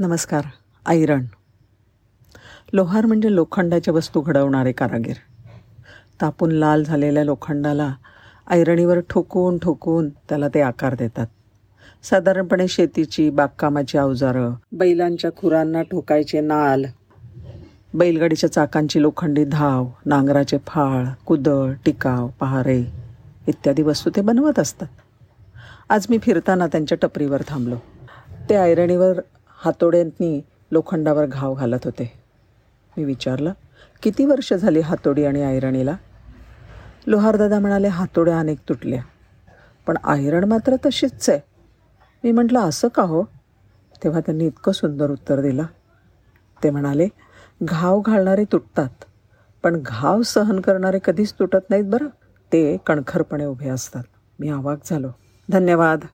नमस्कार आयरन लोहार म्हणजे लोखंडाच्या वस्तू घडवणारे कारागीर. तापून लाल झालेल्या लोखंडाला आयरणीवर ठोकून ठोकून त्याला ते आकार देतात. साधारणपणे शेतीची बागकामाची अवजारं बैलांच्या खुरांना ठोकायचे नाल बैलगाडीच्या चाकांची लोखंडी धाव नांगराचे फाळ कुदळ टिकाव पहारे इत्यादी वस्तू ते बनवत असतात. आज मी फिरताना त्यांच्या टपरीवर थांबलो. ते आयरणीवर हातोड्यांनी लोखंडावर घाव घालत होते. मी विचारलं किती वर्ष झाली हातोडी आणि आयरणीला लोहारदादा म्हणाले हातोड्या अनेक तुटल्या. पण आयरण मात्र तशीच आहे. मी म्हटलं असं का हो? तेव्हा त्यांनी इतकं सुंदर उत्तर दिलं. ते म्हणाले घाव घालणारे तुटतात पण घाव सहन करणारे कधीच तुटत नाहीत बरं. ते कणखरपणे उभे असतात. मी आवाक झालो. धन्यवाद.